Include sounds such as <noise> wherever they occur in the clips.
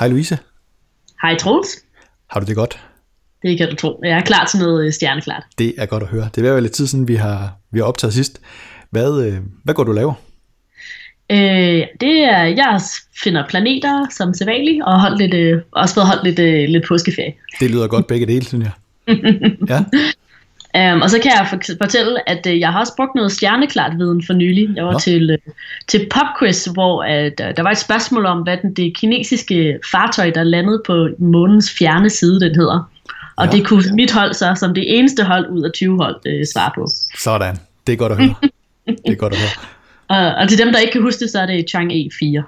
Hej Louise. Hej Troels. Har du det godt? Det kan du tro. Jeg er klar til noget øh, stjerneklart. Det er godt at høre. Det er været lidt tid siden, vi har, vi har optaget sidst. Hvad, øh, hvad går du laver? Øh, det er, jeg finder planeter som sædvanligt, og holdt lidt, øh, også fået holdt lidt, øh, lidt påskeferie. Det lyder godt begge dele, synes jeg. <laughs> Ja, Um, og så kan jeg for- fortælle, at øh, jeg har også brugt noget stjerneklart viden for nylig. Jeg var Nå. til, øh, til popquiz, hvor øh, der, der var et spørgsmål om, hvad den, det kinesiske fartøj, der landede på månens fjerne side, den hedder. Og Ja. det kunne mit hold så, som det eneste hold ud af 20 hold, øh, svare på. sådan. Det er godt at høre. <laughs> Det er godt at høre. Og, og til dem, der ikke kan huske det, så er det Chang'e 4.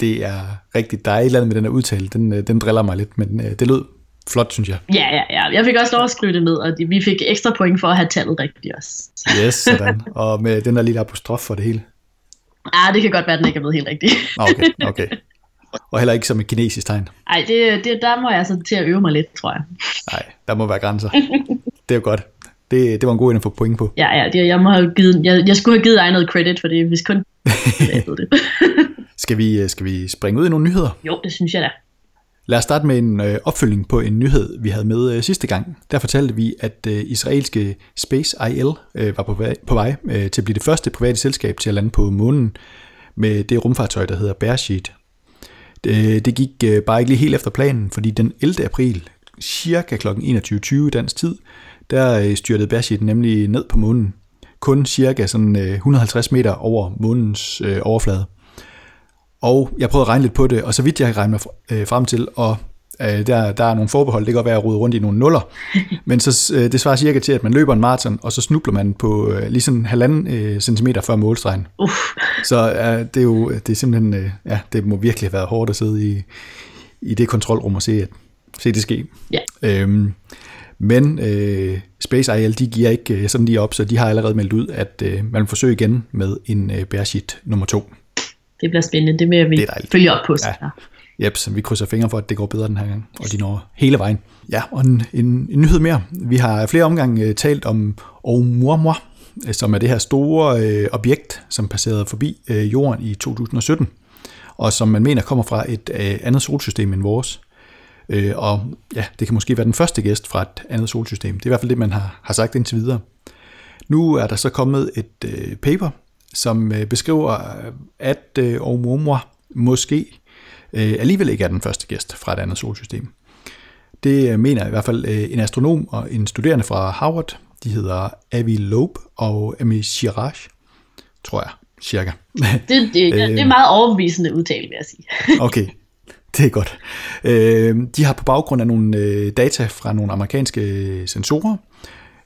Det er rigtigt. Der er et eller andet med den her udtale. Den, den driller mig lidt, men det lød flot, synes jeg. Ja, ja, ja. Jeg fik også lov at skrive det ned, og vi fik ekstra point for at have tallet rigtigt også. Yes, <laughs> sådan. Og med den der lille apostrof for det hele. Ah, det kan godt være, at den ikke er blevet helt rigtig. Nå, Okay, okay. Og heller ikke som et kinesisk tegn. Ej, det, det, der må jeg så til at øve mig lidt, tror jeg. Nej, der må være grænser. Det er jo godt. Det, det var en god en at få point på. Ja, ja, det, jeg, må have givet, jeg, jeg skulle have givet dig noget credit for det, hvis kun <laughs> jeg ved det. Skal vi, øh, skal vi springe ud i nogle nyheder? jo, det synes jeg da. Lad os starte med en øh, opfølging på en nyhed, vi havde med øh, sidste gang. Der fortalte vi, at øh, israelske Space IL øh, var på vej, på vej øh, til at blive det første private selskab til at lande på månen med det rumfartøj, der hedder Bearsheet. Det, øh, det gik øh, bare ikke lige helt efter planen, fordi den 11. april, cirka kl. 21.20 dansk tid, der øh, styrtede Bearsheet nemlig ned på månen. Kun cirka sådan, øh, 150 meter over månens øh, overflade. Og jeg prøvede at regne lidt på det, og så vidt jeg kan regne mig øh, frem til, og øh, der, der er nogle forbehold, det kan godt være at rode rundt i nogle nuller, <laughs> men så, øh, det svarer cirka til, at man løber en maraton, og så snubler man på øh, lige sådan halvanden øh, centimeter før målstregen. Uff, Så øh, det er jo det er simpelthen, øh, ja, det må virkelig have været hårdt at sidde i, i det kontrolrum og se, at, se det ske. Ja. Øhm, men øh, Space IL, de giver ikke øh, sådan lige op, så de har allerede meldt ud, at øh, man vil forsøge igen med en øh, Bearsheet nummer to. Det bliver spændende. Det vil vi Det er følge op på. Ja. Yep, så vi krydser fingre for, at det går bedre den her gang, og de når hele vejen. Ja, og en, en, en nyhed mere. Vi har flere omgange øh, talt om Oumuamua, øh, som er det her store øh, objekt, som passerede forbi øh, jorden i 2017, og som man mener kommer fra et øh, andet solsystem end vores. Øh, og ja, det kan måske være den første gæst fra et andet solsystem. Det er i hvert fald det, man har, har sagt indtil videre. Nu er der så kommet et øh, paper, som øh, beskriver, øh, at øh, Oumuamua måske øh, alligevel ikke er den første gæst fra et andet solsystem. Det øh, mener i hvert fald øh, en astronom og en studerende fra Harvard. De hedder Avi Loeb og Amy Shiraj, tror jeg, cirka. Det, det, det, er Øh. meget overbevisende udtale, vil jeg sige. <laughs> Okay, det er godt. Øh, de har på baggrund af nogle øh, data fra nogle amerikanske sensorer,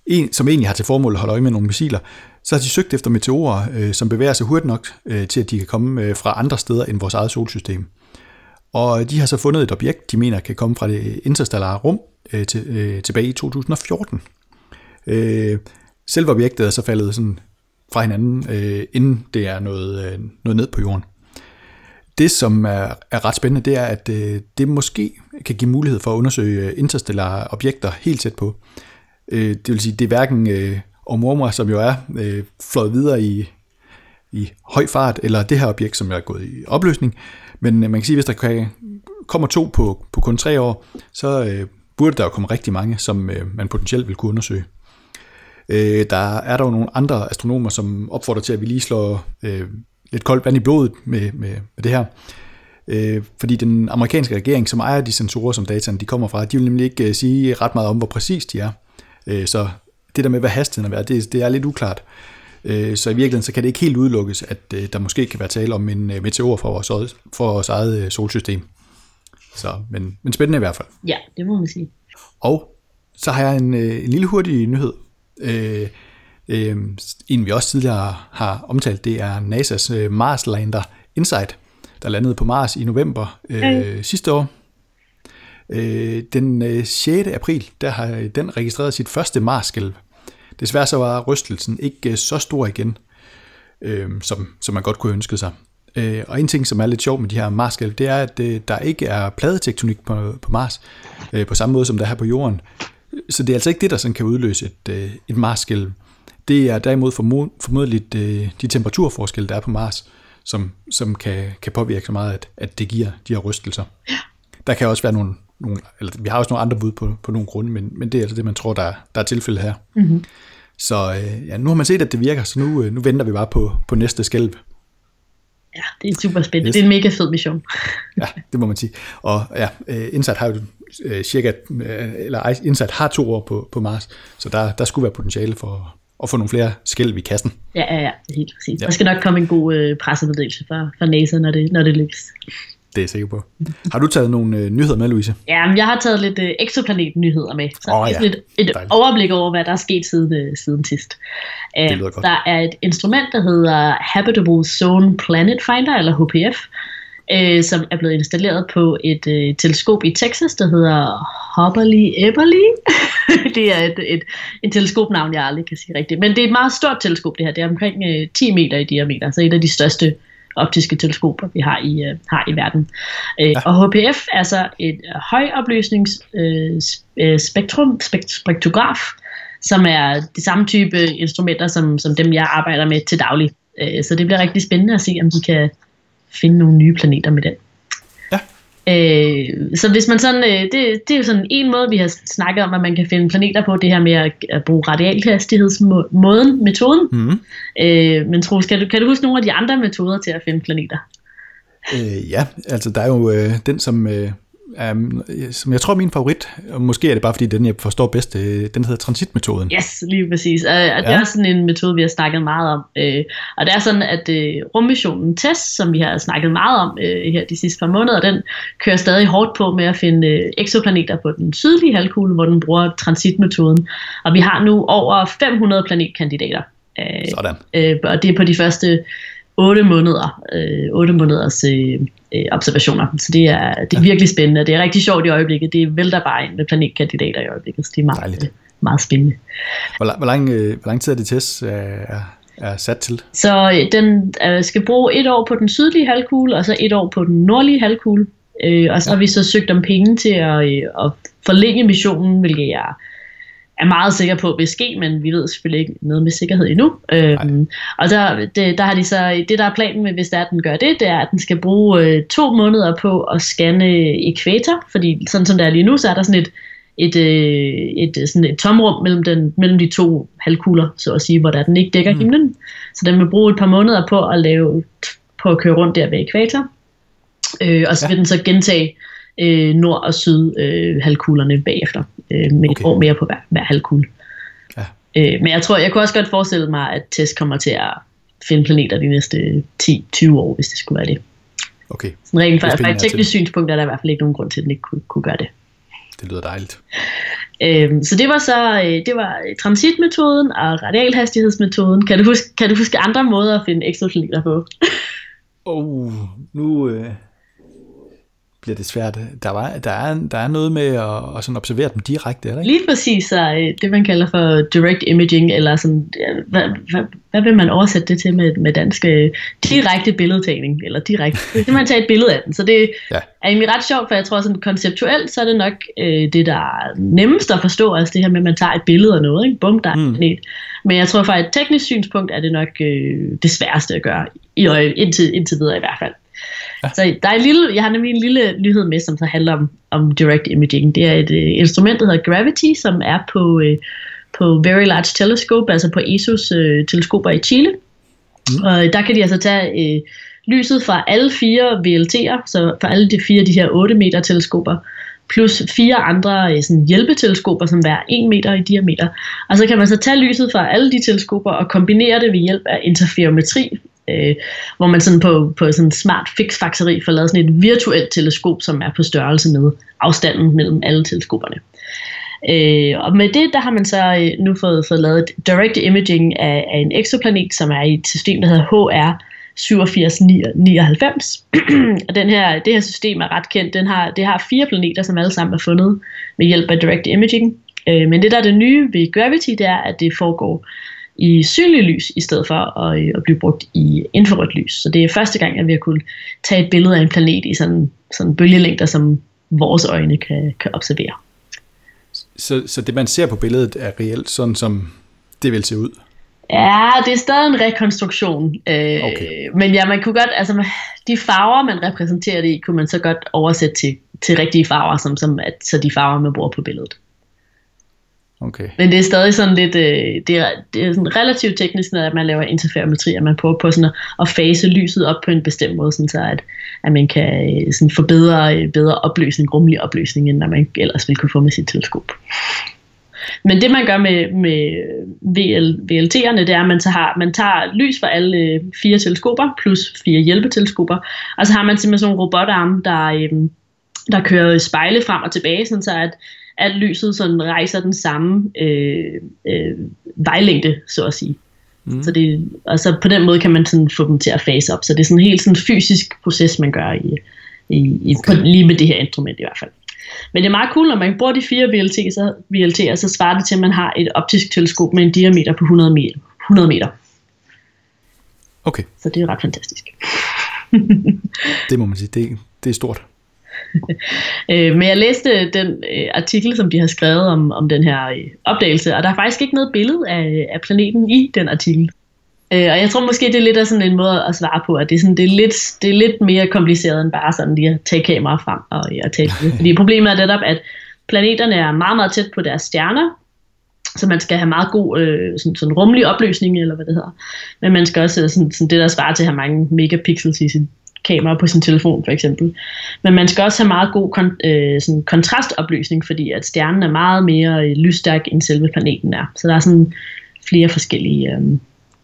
en, som egentlig har til formål at holde øje med nogle missiler, så har de søgt efter meteorer, øh, som bevæger sig hurtigt nok øh, til, at de kan komme øh, fra andre steder end vores eget solsystem. Og øh, de har så fundet et objekt, de mener kan komme fra det interstellare rum øh, til, øh, tilbage i 2014. Øh, selve objektet er så faldet sådan fra hinanden, øh, inden det er noget, øh, noget ned på jorden. Det, som er, er ret spændende, det er, at øh, det måske kan give mulighed for at undersøge øh, interstellare objekter helt tæt på. Øh, det vil sige, det er hverken øh, Oumuamua, som jo er øh, fløjet videre i, i høj fart, eller det her objekt, som er gået i opløsning. Men øh, man kan sige, hvis der kan, kommer to på, på kun tre år, så øh, burde der jo komme rigtig mange, som øh, man potentielt vil kunne undersøge. Øh, der er der jo nogle andre astronomer, som opfordrer til, at vi lige slår øh, lidt koldt vand i blodet med, med, med det her. Øh, fordi den amerikanske regering, som ejer de sensorer, som dataen de kommer fra, de vil nemlig ikke øh, sige ret meget om, hvor præcis de er. Øh, så det der med, hvad hastigheden er, det, det er lidt uklart. Øh, så i virkeligheden så kan det ikke helt udelukkes, at øh, der måske kan være tale om en øh, meteor fra vores, fra vores eget øh, solsystem. Så, men, men spændende i hvert fald. Ja, det må man sige. Og så har jeg en, øh, en lille hurtig nyhed. Øh, øh, en vi også tidligere har omtalt, det er NASA's øh, Mars Lander Insight, der landede på Mars i november øh, sidste år. Øh, den øh, 6. april, der har den registreret sit første Mars-skælv. Desværre så var rystelsen ikke øh, så stor igen, øh, som, som man godt kunne ønske sig. Øh, og en ting, som er lidt sjov med de her Mars-skælv, det er, at øh, der ikke er pladetektonik på, på Mars, øh, på samme måde som der er her på Jorden. Så det er altså ikke det, der sådan kan udløse et, øh, et Mars-skælv. Det er derimod formo- formodentligt øh, de temperaturforskelle, der er på Mars, som, som kan, kan påvirke så meget, at, at det giver de her rystelser. Ja. Der kan også være nogle, nogle eller vi har også nogle andre bud på, på nogle grunde, men, men det er altså det, man tror, der, der er tilfældet her. Mm-hmm. Så øh, ja, nu har man set, at det virker, så nu, øh, nu venter vi bare på, på næste skælv. Ja, det er super spændende. Yes. Det er en mega fed mission. <laughs> ja, det må man sige. Og ja, øh, Insight har jo øh, cirka, eller Insight har to år på, på Mars, så der, der skulle være potentiale for at få nogle flere skælv i kassen. Ja, ja, ja, helt præcis. Ja. Der skal nok komme en god øh, pressemeddelelse fra, fra NASA, når det, når det lykkes. Det er jeg sikker på. Har du taget nogle øh, nyheder med, Louise? Ja, jeg har taget lidt øh, exoplanet-nyheder med. Så oh, ja. lidt et Dejligt. overblik over, hvad der er sket siden, øh, siden sidst. Uh, det godt. Der er et instrument, der hedder Habitable Zone Planet Finder, eller HPF, øh, som er blevet installeret på et øh, teleskop i Texas, der hedder Hubberly Eberly. <laughs> det er et, et, et teleskopnavn, jeg aldrig kan sige rigtigt. Men det er et meget stort teleskop, det her. Det er omkring øh, 10 meter i diameter, så et af de største optiske teleskoper, vi har i, øh, har i verden. Øh, ja. Og HPF er så et øh, højopløsnings øh, øh, spektrum, spekt, spektrograf, som er det samme type instrumenter, som, som dem jeg arbejder med til daglig. Øh, så det bliver rigtig spændende at se, om de kan finde nogle nye planeter med den. Øh, så hvis man sådan, øh, det, det er jo sådan en måde, vi har snakket om, at man kan finde planeter på, det her med at, at bruge radialhastighedsmåden, metoden. Mm. Øh, men Troels, kan du, kan du huske nogle af de andre metoder til at finde planeter? Øh, ja, altså der er jo øh, den, som, øh, um, som jeg tror er min favorit, og måske er det bare fordi den jeg forstår bedst, øh, den hedder transitmetoden. Yes, lige præcis. Og, og det er sådan en metode, vi har snakket meget om. Øh, og det er sådan, at øh, rummissionen TESS, som vi har snakket meget om her de sidste par måneder, den kører stadig hårdt på med at finde eksoplaneter på den sydlige halvkugle, hvor den bruger transitmetoden. Og vi har nu over 500 planetkandidater. Sådan. og det er på de første 8 måneder, øh, 8 måneders øh, øh, observationer. Så det er, det er virkelig spændende. Det er rigtig sjovt i øjeblikket. Det vælter bare ind med planetkandidater i øjeblikket, så det er meget, øh, meget spændende. Hvor, hvor, lang, øh, hvor lang tid er det test er, er sat til? Så den øh, skal bruge et år på den sydlige halvkugle, og så et år på den nordlige halvkugle. Øh, og så ja. har vi så søgt om penge til at, øh, at forlænge missionen, hvilket jeg er meget sikker på vil ske, men vi ved selvfølgelig ikke noget med sikkerhed endnu. Øhm, og der, det, der har de så, det der er planen med, hvis det er, at den gør det, det er, at den skal bruge øh, to måneder på at scanne ekvator, fordi sådan som det er lige nu, så er der sådan et, et, øh, et, sådan et tomrum mellem, den, mellem de to halvkugler, så at sige, hvor der den ikke dækker mm. himlen. Så den vil bruge et par måneder på at lave på at køre rundt der ved ekvator. Øh, og så ja. vil den så gentage øh, nord- og syd øh, halvkuglerne bagefter, øh, med okay. et år mere på hver, hver halvkugle. Ja. Øh, men jeg tror, jeg kunne også godt forestille mig, at TESS kommer til at finde planeter de næste 10-20 år, hvis det skulle være det. Okay. Sådan rent fra, fra et teknisk synspunkt er der i hvert fald ikke nogen grund til, at den ikke kunne, kunne gøre det. Det lyder dejligt. Øhm, så det var så øh, det var transitmetoden og radialhastighedsmetoden. Kan du huske, kan du huske andre måder at finde exoplaneter på? oh, nu, øh, bliver det svært. Der, var, der, er, der er noget med at, at sådan observere dem direkte, eller ikke? Lige præcis, så det man kalder for direct imaging, eller sådan, hvad, hvad, hvad vil man oversætte det til med, med dansk? Øh, direkte billedtagning, eller direkte, det man tager et billede af den. Så det ja. er egentlig ret sjovt, for jeg tror sådan konceptuelt, så er det nok øh, det, der er nemmest at forstå, altså det her med, at man tager et billede af noget, ikke? Bum, der er mm. planet. Men jeg tror fra et teknisk synspunkt, er det nok øh, det sværeste at gøre, i, indtil, indtil videre i hvert fald. Så der er en lille, jeg har nemlig en lille nyhed med, som så handler om, om direct imaging. Det er et uh, instrument, der hedder Gravity, som er på, uh, på Very Large Telescope, altså på ESO's uh, teleskoper i Chile. Mm. Og der kan de altså tage uh, lyset fra alle fire VLT'er, så for alle de fire de her 8 meter teleskoper, plus fire andre uh, sådan hjælpeteleskoper, som hver 1 meter i diameter. Og så kan man så tage lyset fra alle de teleskoper og kombinere det ved hjælp af interferometri, øh, hvor man sådan på, på sådan smart fix får lavet sådan et virtuelt teleskop, som er på størrelse med afstanden mellem alle teleskoperne. Øh, og med det, der har man så øh, nu fået, fået lavet direct imaging af, af en eksoplanet, som er i et system, der hedder HR <clears throat> 8799. og den her, det her system er ret kendt. Den har, det har fire planeter, som alle sammen er fundet med hjælp af direct imaging. Øh, men det, der er det nye ved Gravity, det er, at det foregår i synlig lys, i stedet for at, øh, at blive brugt i infrarødt lys. Så det er første gang, at vi har kunnet tage et billede af en planet i sådan, sådan bølgelængder, som vores øjne kan, kan observere. Så, så det, man ser på billedet, er reelt sådan, som det vil se ud? Ja, det er stadig en rekonstruktion. Øh, okay. Men ja, man kunne godt, altså de farver, man repræsenterer det i, kunne man så godt oversætte til, til rigtige farver, som, som at, så de farver, man bruger på billedet. Okay. Men det er stadig sådan lidt, øh, det, er, det er sådan relativt teknisk, når man laver interferometri, at man prøver på sådan at, at fase lyset op på en bestemt måde, sådan så at, at man kan øh, sådan få bedre, øh, bedre opløsning, rummelig opløsning, end man ellers ville kunne få med sit teleskop. Men det man gør med, med VL, VLT'erne, det er, at man, så har, man tager lys fra alle øh, fire teleskoper, plus fire hjælpeteleskoper, og så har man simpelthen sådan en robotarm, der, øh, der kører spejle frem og tilbage, sådan så at, at lyset sådan rejser den samme øh, øh, vejlængde, så at sige. Mm. Så det, og så på den måde kan man sådan få dem til at fase op. Så det er sådan en helt sådan fysisk proces, man gør i, i, i okay. på, lige med det her instrument i hvert fald. Men det er meget cool, når man bruger de fire VLT'er, så, VLT'er, så svarer det til, at man har et optisk teleskop med en diameter på 100 meter. 100 meter. Okay. Så det er ret fantastisk. det må man sige, det, det er stort. <laughs> øh, men jeg læste den øh, artikel, som de har skrevet om, om den her øh, opdagelse, og der er faktisk ikke noget billede af, af planeten i den artikel. Øh, og jeg tror måske, det er lidt af sådan en måde at svare på, at det er, sådan, det er, lidt, det er lidt mere kompliceret end bare sådan lige at tage kameraet frem og, øh, og tage det. Fordi problemet er netop, at planeterne er meget, meget tæt på deres stjerner, så man skal have meget god øh, sådan, sådan rumlig opløsning, eller hvad det hedder. Men man skal også have sådan, sådan det, der svarer til at have mange megapixels i sin kamera på sin telefon, for eksempel. Men man skal også have meget god kon, øh, sådan kontrastopløsning, fordi at stjernen er meget mere øh, lysstærk, end selve planeten er. Så der er sådan flere forskellige... Øh,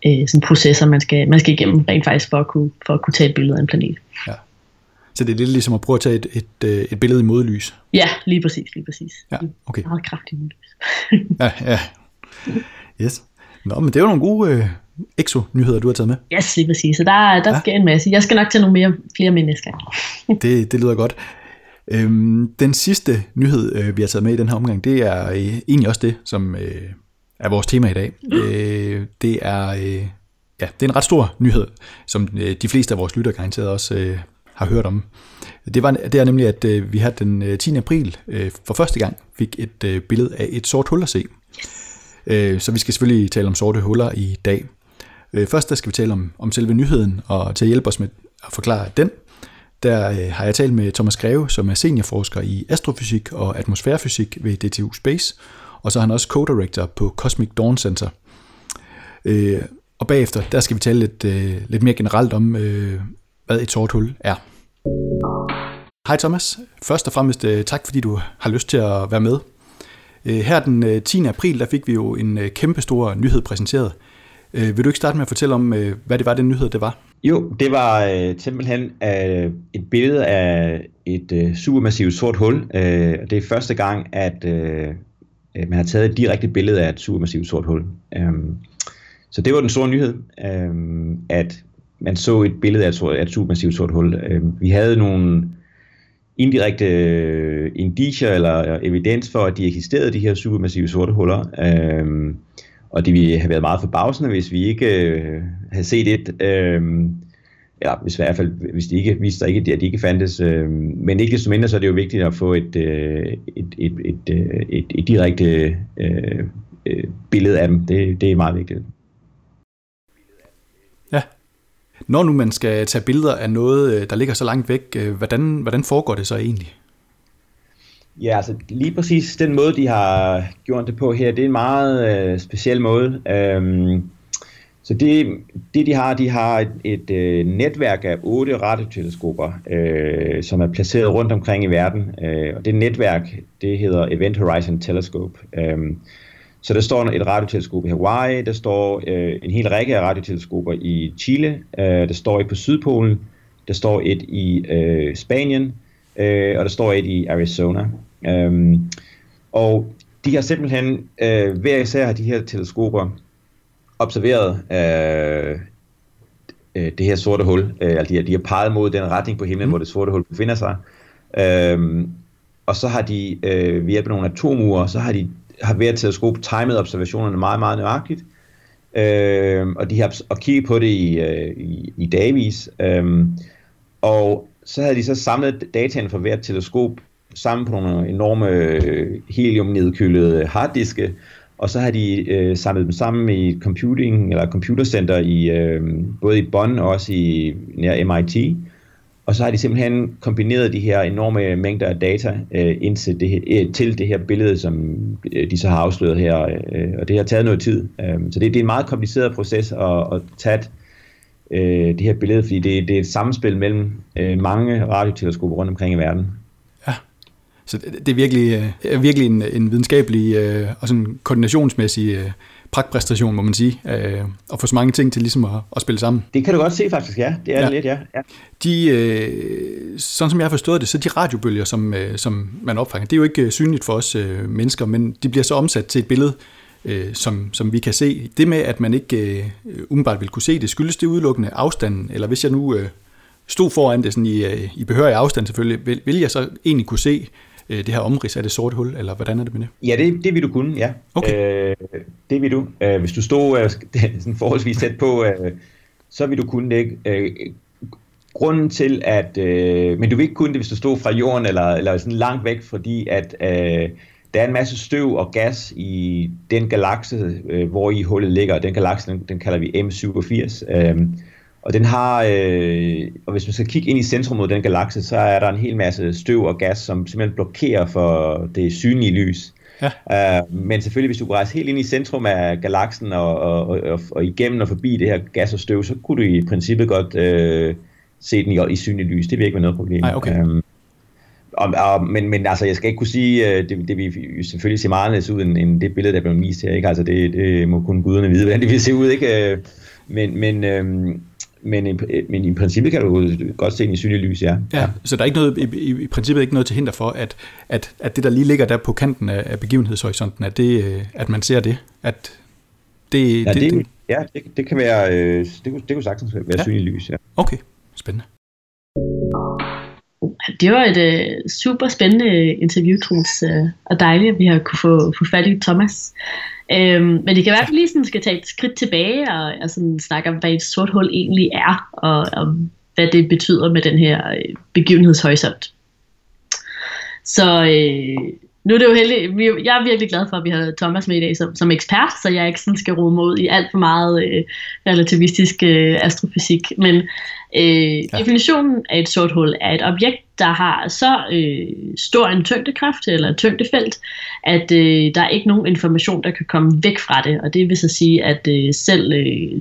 øh, sådan processer, man skal, man skal igennem rent faktisk for at, kunne, for at kunne tage et billede af en planet. Ja. Så det er lidt ligesom at prøve at tage et, et, et, øh, et billede i modlys? Ja, lige præcis, lige præcis. Ja, okay. Meget kraftigt modlys. ja, ja. Yes. Nå, men det er jo nogle gode øh, exo-nyheder, du har taget med. Yes, lige præcis. Så der, der ja. sker en masse. Jeg skal nok tage nogle mere, flere med næste gang. <laughs> det, det lyder godt. Øhm, den sidste nyhed, øh, vi har taget med i den her omgang, det er øh, egentlig også det, som øh, er vores tema i dag. Øh, det er øh, ja, det er en ret stor nyhed, som øh, de fleste af vores lytter garanteret også øh, har hørt om. Det, var, det er nemlig, at øh, vi har den øh, 10. april øh, for første gang fik et øh, billede af et sort hul at se. Øh, så vi skal selvfølgelig tale om sorte huller i dag. Øh, først der skal vi tale om, om selve nyheden, og til at hjælpe os med at forklare den, der øh, har jeg talt med Thomas Greve, som er seniorforsker i astrofysik og atmosfærefysik ved DTU Space, og så er han også co-director på Cosmic Dawn Center. Øh, og bagefter, der skal vi tale lidt, lidt mere generelt om, hvad et sort hul er. Hej Thomas. Først og fremmest tak, fordi du har lyst til at være med. Her den 10. april, der fik vi jo en kæmpe stor nyhed præsenteret. Øh, vil du ikke starte med at fortælle om, øh, hvad det var, den nyhed det var? Jo, det var øh, simpelthen øh, et billede af et øh, supermassivt sort hul. Øh, det er første gang, at øh, man har taget et direkte billede af et supermassivt sort hul. Øh, så det var den store nyhed, øh, at man så et billede af et, af et supermassivt sort hul. Øh, vi havde nogle indirekte øh, indicier eller øh, evidens for, at de eksisterede, de her supermassive sorte huller. Øh, og det ville have været meget forbavsende, hvis vi ikke øh, havde set et. øh, ja, hvis i hvert fald, hvis de ikke viste ikke, at de ikke fandtes. Øh, men ikke desto mindre, så er det jo vigtigt at få et, øh, et, et, et, et, et, et direkte øh, øh, billede af dem. Det, det er meget vigtigt. Ja. Når nu man skal tage billeder af noget, øh, der ligger så langt væk, øh, hvordan, hvordan foregår det så egentlig? Ja, altså lige præcis den måde, de har gjort det på her, det er en meget øh, speciel måde. Øhm, så det, det de har, de har et, et øh, netværk af otte radioteleskoper, øh, som er placeret rundt omkring i verden. Øh, og det netværk, det hedder Event Horizon Telescope. Øh, så der står et radioteleskop i Hawaii, der står øh, en hel række af radioteleskoper i Chile, øh, der står et på Sydpolen, der står et i øh, Spanien, øh, og der står et i Arizona. Øh, og de har simpelthen, øh, hver især har de her teleskoper, observeret øh, øh, det her sorte hul. Øh, altså de, har, de har peget mod den retning på himlen, mm. hvor det sorte hul befinder sig. Øh, og så har de øh, ved hjælp af nogle atomure, så har de har hver teleskop timet observationerne meget, meget nøjagtigt. Øh, og de har og kigget på det i, øh, i, i dagvis. Øh, og så havde de så samlet dataen fra hvert teleskop sammen på nogle enorme øh, heliumnedkølede harddiske, og så har de øh, samlet dem sammen i et computing eller computercenter i øh, både i Bonn og også i nær MIT. Og så har de simpelthen kombineret de her enorme mængder af data øh, ind til det, her, øh, til det her billede, som øh, de så har afsløret her. Øh, og det har taget noget tid. Øh, så det, det er en meget kompliceret proces at, at tage øh, det her billede, fordi det, det er et samspil mellem øh, mange radioteleskoper rundt omkring i verden. Så det, det er virkelig, øh, virkelig en, en videnskabelig øh, og sådan koordinationsmæssig øh, pragtpræstation, må man sige, øh, og få så mange ting til ligesom at, at spille sammen. Det kan du godt se faktisk, ja. Det er ja. det lidt, ja. ja. De, øh, sådan som jeg har forstået det, så de radiobølger, som, øh, som man opfanger, det er jo ikke øh, synligt for os øh, mennesker, men de bliver så omsat til et billede, øh, som, som vi kan se. Det med, at man ikke øh, umiddelbart vil kunne se det, skyldes det udelukkende afstanden, eller hvis jeg nu øh, stod foran det sådan i, øh, i behørig afstand selvfølgelig, vil, vil jeg så egentlig kunne se øh, det her omrids af det sorte hul, eller hvordan er det med det? Ja, det, det vil du kunne, ja. Okay. Øh, det vil du. Øh, hvis du stod øh, <laughs> sådan forholdsvis tæt på, øh, så vil du kunne det. Øh, grunden til, at... Øh, men du vil ikke kunne det, hvis du stod fra jorden, eller, eller sådan langt væk, fordi at... Øh, der er en masse støv og gas i den galakse, øh, hvor i hullet ligger. Den galakse, den, den kalder vi M87. Øh, og den har, øh, og hvis man skal kigge ind i centrum af den galakse, så er der en hel masse støv og gas, som simpelthen blokerer for det synlige lys. Ja. Uh, men selvfølgelig, hvis du rejser helt ind i centrum af galaksen og, og, og, og igennem og forbi det her gas og støv, så kunne du i princippet godt uh, se den i, i synlig lys. Det vil ikke være noget problem. Nej, okay. Um, og, og, men, men altså, jeg skal ikke kunne sige, øh, det, det vil selvfølgelig se meget anderledes ud, end, end det billede, der blev vist her. Ikke? Altså, det, det må kun guderne vide, hvordan det vil se ud. Ikke? Men, men, øhm, men, i, men i princippet kan du godt se den i synlig lys, ja. ja. Så der er ikke noget, i, i, i princippet ikke noget til hinder for, at, at, at det, der lige ligger der på kanten af, af begivenhedshorisonten, at, det, øh, at man ser det? At det, ja, det, det, ja det, det kan være, øh, det, kunne, det kunne sagtens være ja. synlig lys, ja. Okay, spændende. Det var et uh, super spændende interview, Troels, uh, og dejligt, at vi har kunne få, få fat i Thomas. Øhm, men det kan være, at vi lige sådan skal tage et skridt tilbage og, og sådan snakke om, hvad et sort hul egentlig er, og, og hvad det betyder med den her øh, begivenhedshorisont. Så øh, nu er det jo heldigt, jeg er virkelig glad for, at vi har Thomas med i dag som, som ekspert, så jeg ikke sådan skal rode mig ud i alt for meget øh, relativistisk øh, astrofysik. Men øh, ja. definitionen af et sort hul er et objekt, der har så øh, stor en tyngdekraft eller tyngdefelt, at øh, der er ikke nogen information, der kan komme væk fra det. Og det vil så sige, at øh, selv øh,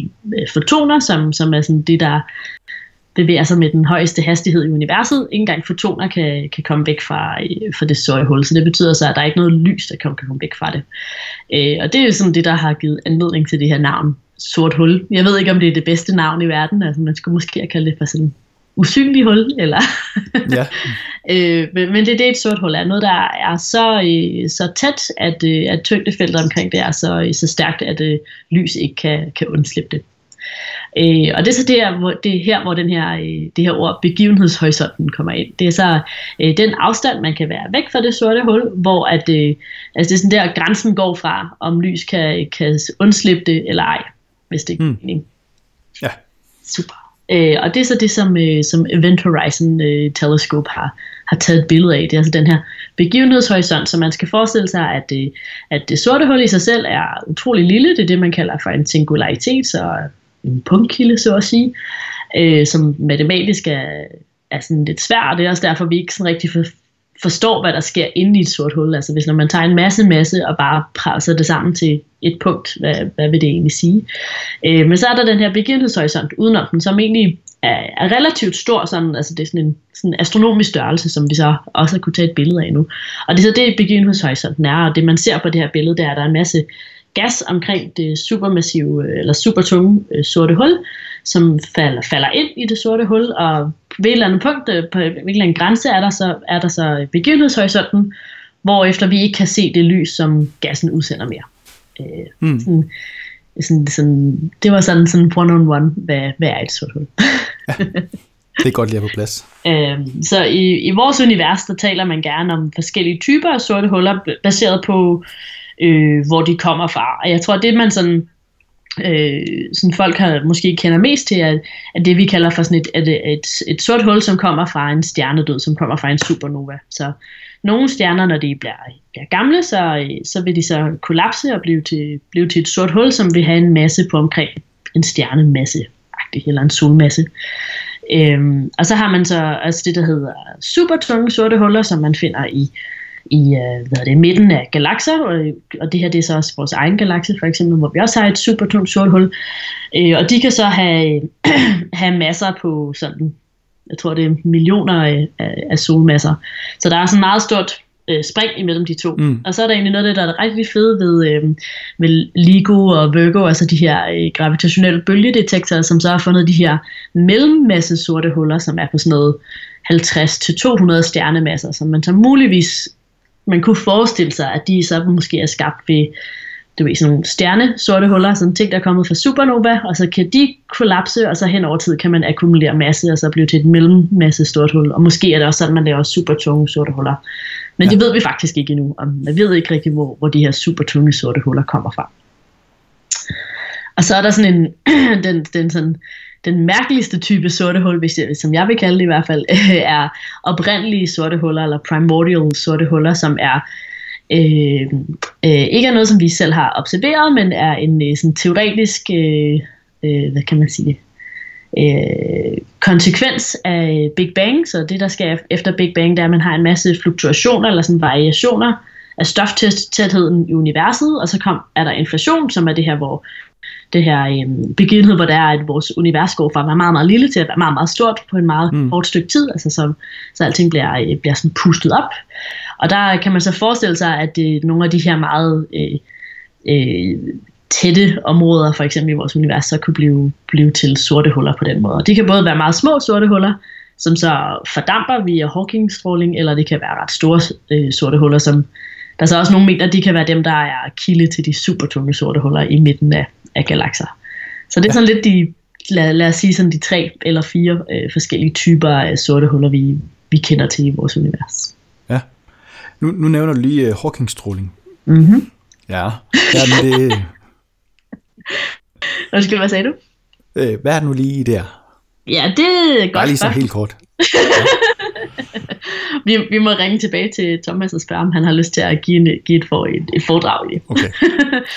fotoner, som, som er sådan det, der bevæger sig med den højeste hastighed i universet. Ikke engang fotoner kan, kan komme væk fra, fra det sorte hul, så det betyder så, at der er ikke noget lys, der kan, kan komme væk fra det. Øh, og det er jo sådan det, der har givet anledning til det her navn, sort hul. Jeg ved ikke, om det er det bedste navn i verden, altså man skulle måske kalde det for sådan usynlig hul, eller ja. <laughs> øh, men, men det er det, et sort hul er. Noget, der er så, øh, så tæt, at, øh, at tyngdefeltet omkring det er så, øh, så stærkt, at øh, lys ikke kan, kan undslippe det. Øh, og det er så der, hvor, det er her, hvor den her, øh, det her ord begivenhedshorisonten kommer ind. Det er så øh, den afstand, man kan være væk fra det sorte hul, hvor at, øh, altså det er sådan der, grænsen går fra, om lys kan, kan undslippe det eller ej, hvis det er mm. mening. Ja. Super. Øh, og det er så det, som, øh, som Event Horizon øh, Telescope har, har taget et billede af. Det er altså den her begivenhedshorisont, så man skal forestille sig, at det, at det sorte hul i sig selv er utrolig lille. Det er det, man kalder for en singularitet, så en punktkilde, så at sige, øh, som matematisk er, er sådan lidt svært. Det er også derfor, vi ikke sådan rigtig for, forstår, hvad der sker inde i et sort hul. Altså hvis når man tager en masse masse og bare presser det sammen til et punkt, hvad, hvad vil det egentlig sige? Øh, men så er der den her begivenhedshorisont udenom den, som egentlig er, er relativt stor, sådan, altså det er sådan en sådan astronomisk størrelse, som vi så også har kunne tage et billede af nu. Og det er så det, begivenhedshorisonten er, og det man ser på det her billede, det er, at der er en masse gas omkring det supermassive, eller supertunge øh, sorte hul, som falder, falder ind i det sorte hul, og ved et eller andet punkt, øh, på en eller anden grænse, er der så, er der så begivenhedshorisonten, hvor efter vi ikke kan se det lys, som gassen udsender mere. Øh, mm. sådan, sådan, sådan, det var sådan, sådan one-on-one, hvad, hvad er et sort hul? ja, <laughs> det er godt lige på plads. øhm, så i, i vores univers, der taler man gerne om forskellige typer af sorte huller, baseret på, øh, hvor de kommer fra. Og jeg tror, det man sådan øh, sådan folk har måske kender mest til, er, at det vi kalder for sådan et, et, et, et sort hul, som kommer fra en stjernedød, som kommer fra en supernova. Så nogle stjerner, når de bliver, bliver gamle, så, øh, så vil de så kollapse og blive til, blive til et sort hul, som vil have en masse på omkring en stjernemasse, eller en solmasse. Øhm, og så har man så også det, der hedder supertunge sorte huller, som man finder i i øh, hvad er det, midten af galakser, og, og det her det er så også vores egen galakse for eksempel, hvor vi også har et super tungt sort hul, øh, og de kan så have, <clears throat> have masser på sådan, jeg tror det er millioner af, af solmasser, så der er sådan meget stort øh, spring imellem de to. Mm. Og så er der egentlig noget af det, der er rigtig fedt ved, øh, med LIGO og Virgo, altså de her øh, gravitationelle bølgedetektorer, som så har fundet de her mellemmasse sorte huller, som er på sådan noget 50-200 stjernemasser, som man så muligvis man kunne forestille sig, at de så måske er skabt ved du ved, sådan nogle stjerne, sorte huller, sådan ting, der er kommet fra supernova, og så kan de kollapse, og så hen over tid kan man akkumulere masse, og så blive til et mellemmasse stort hul. Og måske er det også sådan, man laver super tunge sorte huller. Men ja. det ved vi faktisk ikke endnu, og man ved ikke rigtig, hvor, hvor de her super tunge sorte huller kommer fra. Og så er der sådan en, <clears throat> den, den sådan, den mærkeligste type sorte hul, hvis jeg, som jeg vil kalde det i hvert fald, <laughs> er oprindelige sorte huller, eller primordial sorte huller, som er øh, øh, ikke er noget, som vi selv har observeret, men er en øh, sådan teoretisk, øh, øh, hvad kan man sige, øh, konsekvens af Big Bang. Så det, der sker efter Big Bang, det er, at man har en masse fluktuationer, eller sådan variationer af stoftætheden i universet, og så kom, er der inflation, som er det her, hvor det her øh, begivenhed, hvor det er, at vores univers går fra at være meget, meget lille til at være meget, meget stort på en meget mm. kort stykke tid, altså så, så alting bliver, øh, bliver sådan pustet op. Og der kan man så forestille sig, at det, nogle af de her meget øh, øh, tætte områder, for eksempel i vores univers, så kunne blive, blive til sorte huller på den måde. Og de kan både være meget små sorte huller, som så fordamper via Hawking-stråling, eller det kan være ret store øh, sorte huller, som der er så også nogle mener, de kan være dem, der er kilde til de supertunge sorte huller i midten af, af galakser. Så det er ja. sådan lidt de, lad, lad os sige sådan de tre eller fire øh, forskellige typer af sorte huller, vi, vi kender til i vores univers. Ja. Nu, nu nævner du lige uh, Hawking-stråling. Mm-hmm. Ja, ja men det... <laughs> Undskyld, hvad sagde du? Øh, hvad er det nu lige der? Ja, det er godt Bare lige så helt kort. <laughs> vi, vi må ringe tilbage til Thomas og spørge, om han har lyst til at give, en, give et, for, et, et foredrag i. Okay.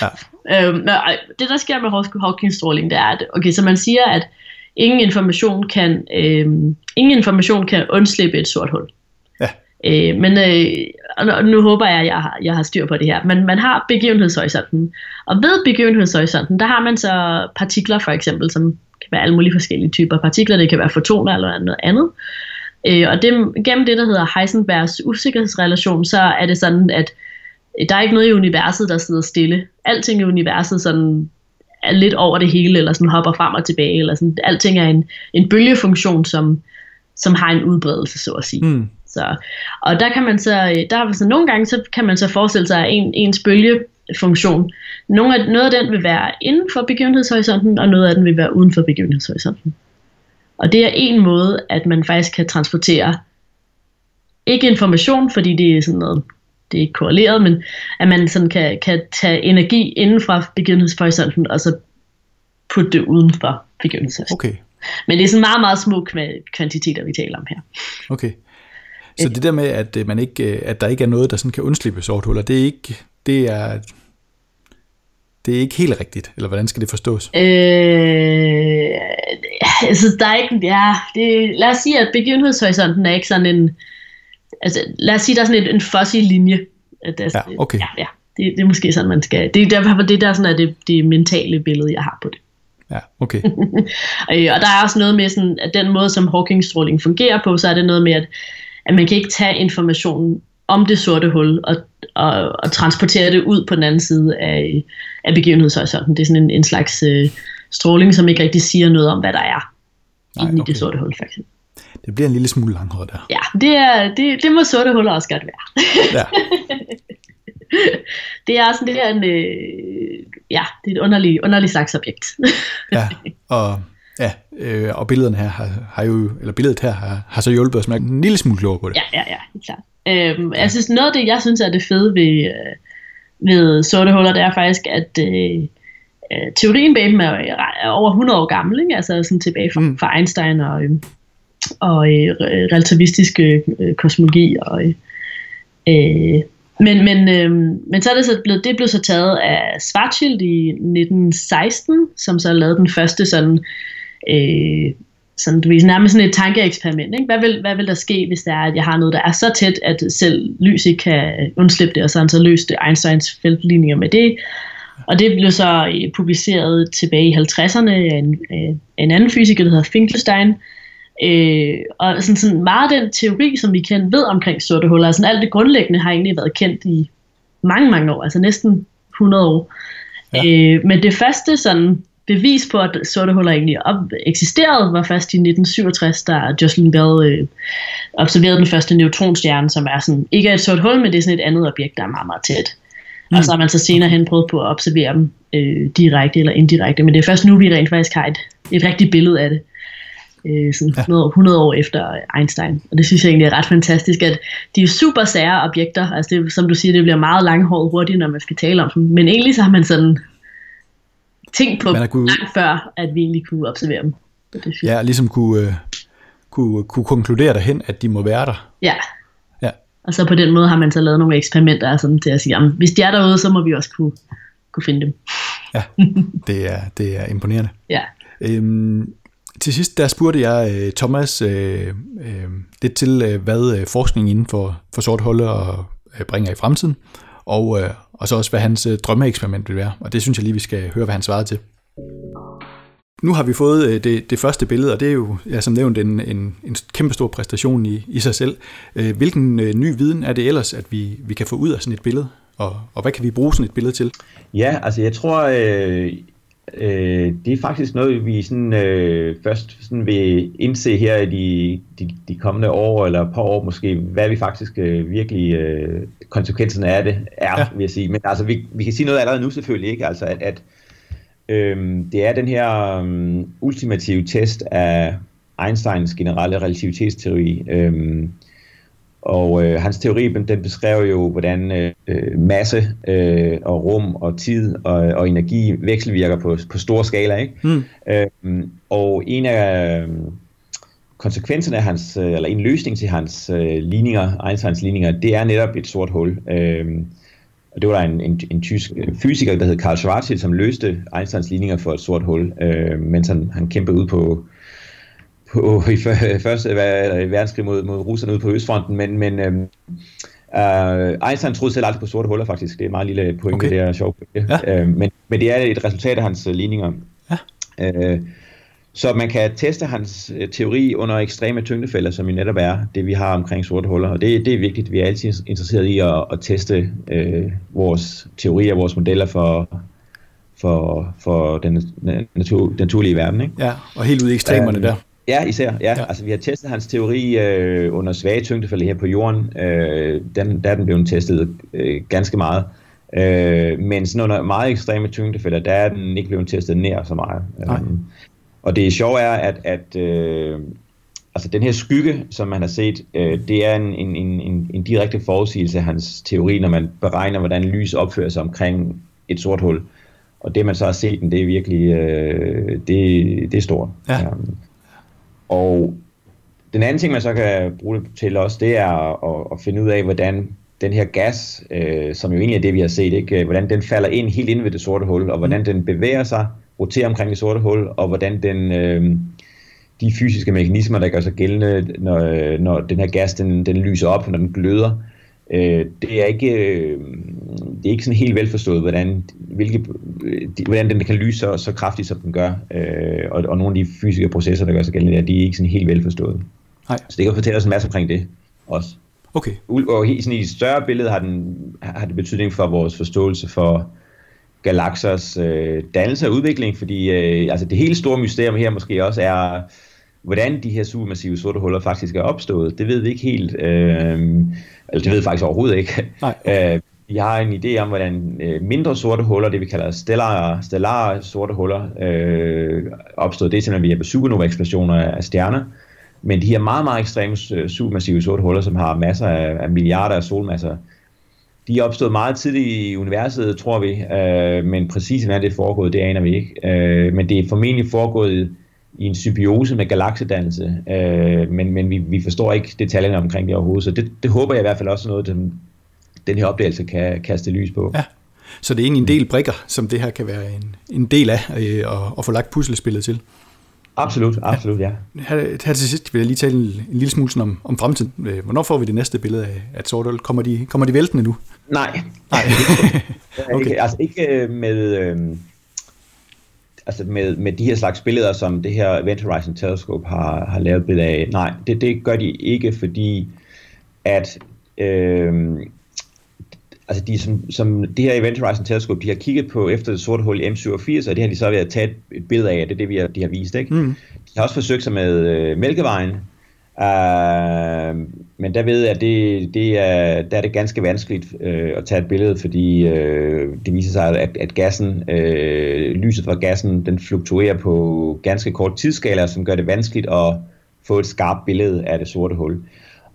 Ja. <laughs> øhm, det der sker med Hawking-stråling, det er, at okay, så man siger, at ingen information kan, øhm, ingen information kan undslippe et sort hul. Ja. Øh, men øh, nu håber jeg, at jeg har, jeg har styr på det her. Men man har begivenhedshorisonten. Og ved begivenhedshorisonten, der har man så partikler for eksempel, som kan være alle mulige forskellige typer partikler. Det kan være fotoner eller noget andet. Øh, og det, gennem det, der hedder Heisenbergs usikkerhedsrelation, så er det sådan, at der er ikke noget i universet, der sidder stille. Alting i universet sådan er lidt over det hele, eller sådan hopper frem og tilbage, eller sådan, alting er en, en bølgefunktion, som, som har en udbredelse, så at sige. Mm. Så, og der kan man så, der så nogle gange, så kan man så forestille sig, en, ens bølgefunktion, nogle af, noget af den vil være inden for begivenhedshorisonten, og noget af den vil være uden for begivenhedshorisonten. Og det er en måde, at man faktisk kan transportere ikke information, fordi det er sådan noget, det er ikke korreleret, men at man sådan kan, kan tage energi inden fra begivenhedshorisonten, og så putte det uden for begivenhedshorisonten. Okay. Men det er sådan meget, meget små kvantiteter, vi taler om her. Okay. Så det der med, at, øh, man ikke, øh, at der ikke er noget, der sådan kan undslippe sorthuller, det er ikke, det er, det er ikke helt rigtigt, eller hvordan skal det forstås? Øh, altså, der er ikke, ja, det, lad os sige, at begivenhedshorisonten er ikke sådan en, altså, lad os sige, der er sådan en, en fuzzy linje. At der, ja, okay. Ja, ja. Det, det er måske sådan, man skal, det er derfor, det der sådan er det, det mentale billede, jeg har på det. Ja, okay. <laughs> og der er også noget med sådan, at den måde, som Hawking-stråling fungerer på, så er det noget med, at, at man kan ikke tage informationen om det sorte hul og, og, og transportere det ud på den anden side af, af begivenhedshorisonten. Det er sådan en, en slags øh, stråling, som ikke rigtig siger noget om, hvad der er Nej, okay. i det sorte hul, for eksempel. Det bliver en lille smule langhåret der. Ja, det, er, det, det må sorte huller også godt være. Ja. <laughs> det er sådan det er en, øh, ja, det er et underligt, underligt slags objekt. <laughs> ja, og Ja, øh, og billederne her har, har jo, eller billedet her har, har så hjulpet os med en lille smule klogere på det. Ja, ja, ja, helt klart. Øhm, jeg synes, noget af det, jeg synes er det fede ved, øh, ved sorte huller, det er faktisk, at, øh, øh, teorien bag dem er, er over 100 år gammel, ikke? altså sådan tilbage fra, mm. fra Einstein og, øh, og øh, relativistisk øh, kosmologi og øh, men, men, øh, men så er det så blevet, det blev så taget af Schwarzschild i 1916, som så lavede den første sådan, øh, sådan, du ved, nærmest sådan et tankeeksperiment. Ikke? Hvad, vil, hvad vil der ske, hvis det er, at jeg har noget, der er så tæt, at selv lys ikke kan undslippe det, og så han så løst Einsteins feltligninger med det. Og det blev så øh, publiceret tilbage i 50'erne af en, af en anden fysiker, der hedder Finkelstein, Øh, og sådan, sådan meget den teori, som vi kendt ved omkring sorte huller, altså alt det grundlæggende har egentlig været kendt i mange, mange år, altså næsten 100 år. Ja. Øh, men det første sådan bevis på, at sorte huller egentlig op eksisterede, var først i 1967, da Jocelyn Bell øh, observerede den første neutronstjerne, som er sådan, ikke er et sort hul, men det er sådan et andet objekt, der er meget, meget tæt. Mm. Og så har man så senere hen prøvet på at observere dem øh, direkte eller indirekte, men det er først nu, vi rent faktisk har et, et rigtigt billede af det øh, sådan ja. 100, 100 år efter Einstein. Og det synes jeg egentlig er ret fantastisk, at de er super sære objekter. Altså det, som du siger, det bliver meget langhåret hurtigt, når man skal tale om dem. Men egentlig så har man sådan tænkt på kunne, langt før, at vi egentlig kunne observere dem. Det ja, ligesom kunne, øh, kunne, kunne konkludere derhen, at de må være der. Ja. ja. Og så på den måde har man så lavet nogle eksperimenter sådan, til at sige, jamen, hvis de er derude, så må vi også kunne, kunne finde dem. Ja, <laughs> det er, det er imponerende. Ja. Øhm, til sidst der spurgte jeg øh, Thomas øh, øh, lidt til, øh, hvad øh, forskning inden for, for sort huller og, øh, bringer i fremtiden, og, øh, og så også, hvad hans øh, drømmeeksperiment vil være. Og det synes jeg lige, vi skal høre, hvad han svarede til. Nu har vi fået øh, det, det første billede, og det er jo ja, som nævnt en, en, en kæmpe stor præstation i, i sig selv. Øh, hvilken ny viden er det ellers, at vi, vi kan få ud af sådan et billede? Og, og hvad kan vi bruge sådan et billede til? Ja, altså jeg tror, øh, Øh, det er faktisk noget, vi sådan, øh, først sådan vil indse her i de, de, de kommende år, eller par år måske, hvad vi faktisk øh, virkelig øh, konsekvenserne af det er, ja. vil jeg sige. Men altså, vi, vi kan sige noget allerede nu selvfølgelig, ikke? Altså, at, at øh, det er den her øh, ultimative test af Einsteins generelle relativitetsteori, øh, og øh, hans teori den beskrev jo, hvordan øh, masse øh, og rum og tid og, og energi vekselvirker på, på store skala. Ikke? Mm. Øh, og en af øh, konsekvenserne af hans, øh, eller en løsning til hans øh, ligninger, Einsteins ligninger, det er netop et sort hul. Øh, og det var der en, en, en tysk fysiker, der hed Karl Schwarzschild, som løste Einsteins ligninger for et sort hul, øh, mens han, han kæmpede ud på, på, i første verdenskrig mod, mod russerne ude på Østfronten, men, men øhm, uh, Einstein troede selv aldrig på sorte huller faktisk. Det er en meget lille pointe, okay. det er sjovt. Ja. Uh, men, men det er et resultat af hans ligninger. Ja. Uh, så man kan teste hans teori under ekstreme tyngdefælder, som jo netop er det, vi har omkring sorte huller. Og det, det er vigtigt. Vi er altid interesseret i at, at teste uh, vores teorier, vores modeller for, for, for den, natur, naturlige verden. Ikke? Ja, og helt ud i ekstremerne uh, der. Ja, især. Ja. ja. Altså, vi har testet hans teori øh, under svage tyngdefælde her på jorden. Øh, den, der er den blevet testet øh, ganske meget. Øh, men sådan under meget ekstreme tyngdefælder, der er den ikke blevet testet nær så meget. Nej. Um, og det sjove er, at, at øh, altså den her skygge, som man har set, øh, det er en, en, en, en direkte forudsigelse af hans teori, når man beregner, hvordan lys opfører sig omkring et sort hul. Og det man så har set, det er virkelig, øh, det, det er stort. Ja. Um, og den anden ting, man så kan bruge det til også, det er at, at finde ud af, hvordan den her gas, øh, som jo egentlig er det, vi har set, ikke? hvordan den falder ind helt ind ved det sorte hul, og hvordan den bevæger sig, roterer omkring det sorte hul, og hvordan den, øh, de fysiske mekanismer, der gør sig gældende, når, når den her gas den, den lyser op, når den gløder, øh, det er ikke øh, det er ikke sådan helt velforstået, hvordan, hvilke, de, hvordan den kan lyse så, så kraftigt, som den gør. Øh, og, og nogle af de fysiske processer, der gør sig gældende der, de er ikke sådan helt velforstået. Nej. Så det kan fortælle os en masse omkring det også. Okay. Og sådan i et større billede har, den, har det betydning for vores forståelse for galaksers øh, dannelse og udvikling, fordi øh, altså det helt store mysterium her måske også er, hvordan de her supermassive sorte huller faktisk er opstået. Det ved vi ikke helt. Øh, eller det ved vi faktisk overhovedet ikke. Nej. Øh, vi har en idé om, hvordan øh, mindre sorte huller, det vi kalder stellare, stellare sorte huller, øh, opstod. Det er simpelthen af supernova-eksplosioner af stjerner. Men de her meget, meget ekstreme supermassive sorte huller, som har masser af, af milliarder af solmasser, de er opstået meget tidligt i universet, tror vi, øh, men præcis hvordan det er foregået, det aner vi ikke. Øh, men det er formentlig foregået i en symbiose med galaksedannelse, øh, men, men vi, vi forstår ikke detaljerne omkring det overhovedet, så det, det håber jeg i hvert fald også noget, den, den her opdagelse kan kaste lys på. Ja, så det er egentlig en del brikker, som det her kan være en, en del af øh, og, og få lagt puslespillet til. Absolut, absolut, ja. Her, her til sidst vil jeg lige tale en, lille smule om, om fremtiden. Øh, hvornår får vi det næste billede af, af Sortel? Kommer de, kommer de væltende nu? Nej. Nej. <laughs> okay. ikke, altså ikke øh, med, øh, altså med, med de her slags billeder, som det her Event Horizon Telescope har, har lavet billeder af. Nej, det, det gør de ikke, fordi at øh, altså de, som, som det her Event Horizon Telescope, de har kigget på efter det sorte hul i M87, og det har de så ved at tage et, billede af, det er det, vi har, de har vist. Ikke? Mm. De har også forsøgt sig med øh, Mælkevejen, øh, men der ved jeg, at det, det er, der er det ganske vanskeligt øh, at tage et billede, fordi øh, det viser sig, at, at gassen, øh, lyset fra gassen, den fluktuerer på ganske kort tidsskala, som gør det vanskeligt at få et skarpt billede af det sorte hul.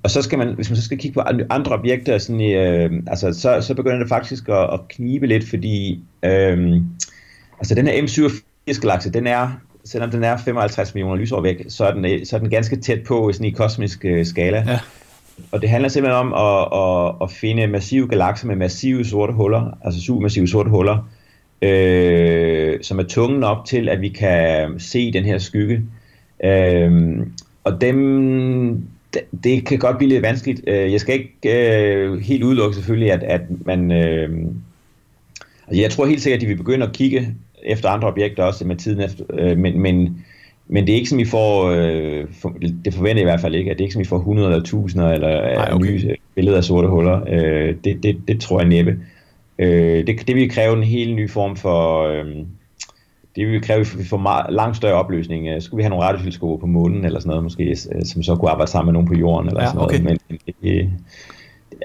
Og så skal man, hvis man så skal kigge på andre objekter, sådan i, øh, altså, så, så begynder det faktisk at, at knibe lidt, fordi øh, altså den her M87-galakse, den er, selvom den er 55 millioner lysår væk, så er den, så er den ganske tæt på sådan i kosmisk øh, skala. Ja. Og det handler simpelthen om at, at, at finde massive galakser med massive sorte huller, altså supermassive sorte huller, øh, som er tunge nok til, at vi kan se den her skygge. Øh, og dem, det kan godt blive lidt vanskeligt. Øh, jeg skal ikke øh, helt udelukke selvfølgelig, at, at man... Øh, altså jeg tror helt sikkert, at de vil begynde at kigge efter andre objekter også med tiden efter, øh, men, men, men det er ikke som I får, øh, for, det forventer jeg i hvert fald ikke, at det er ikke som I får 100 eller 1000 eller Ej, okay. nye billeder af sorte huller. Øh, det, det, det tror jeg næppe. Øh, det, det vil kræve en helt ny form for... Øh, det vil kræve, at vi får meget, langt større opløsning. Så skulle vi have nogle radioteleskoper på månen, eller sådan noget måske, øh, som så kunne arbejde sammen med nogen på jorden, eller ja, sådan okay. noget. Men, øh,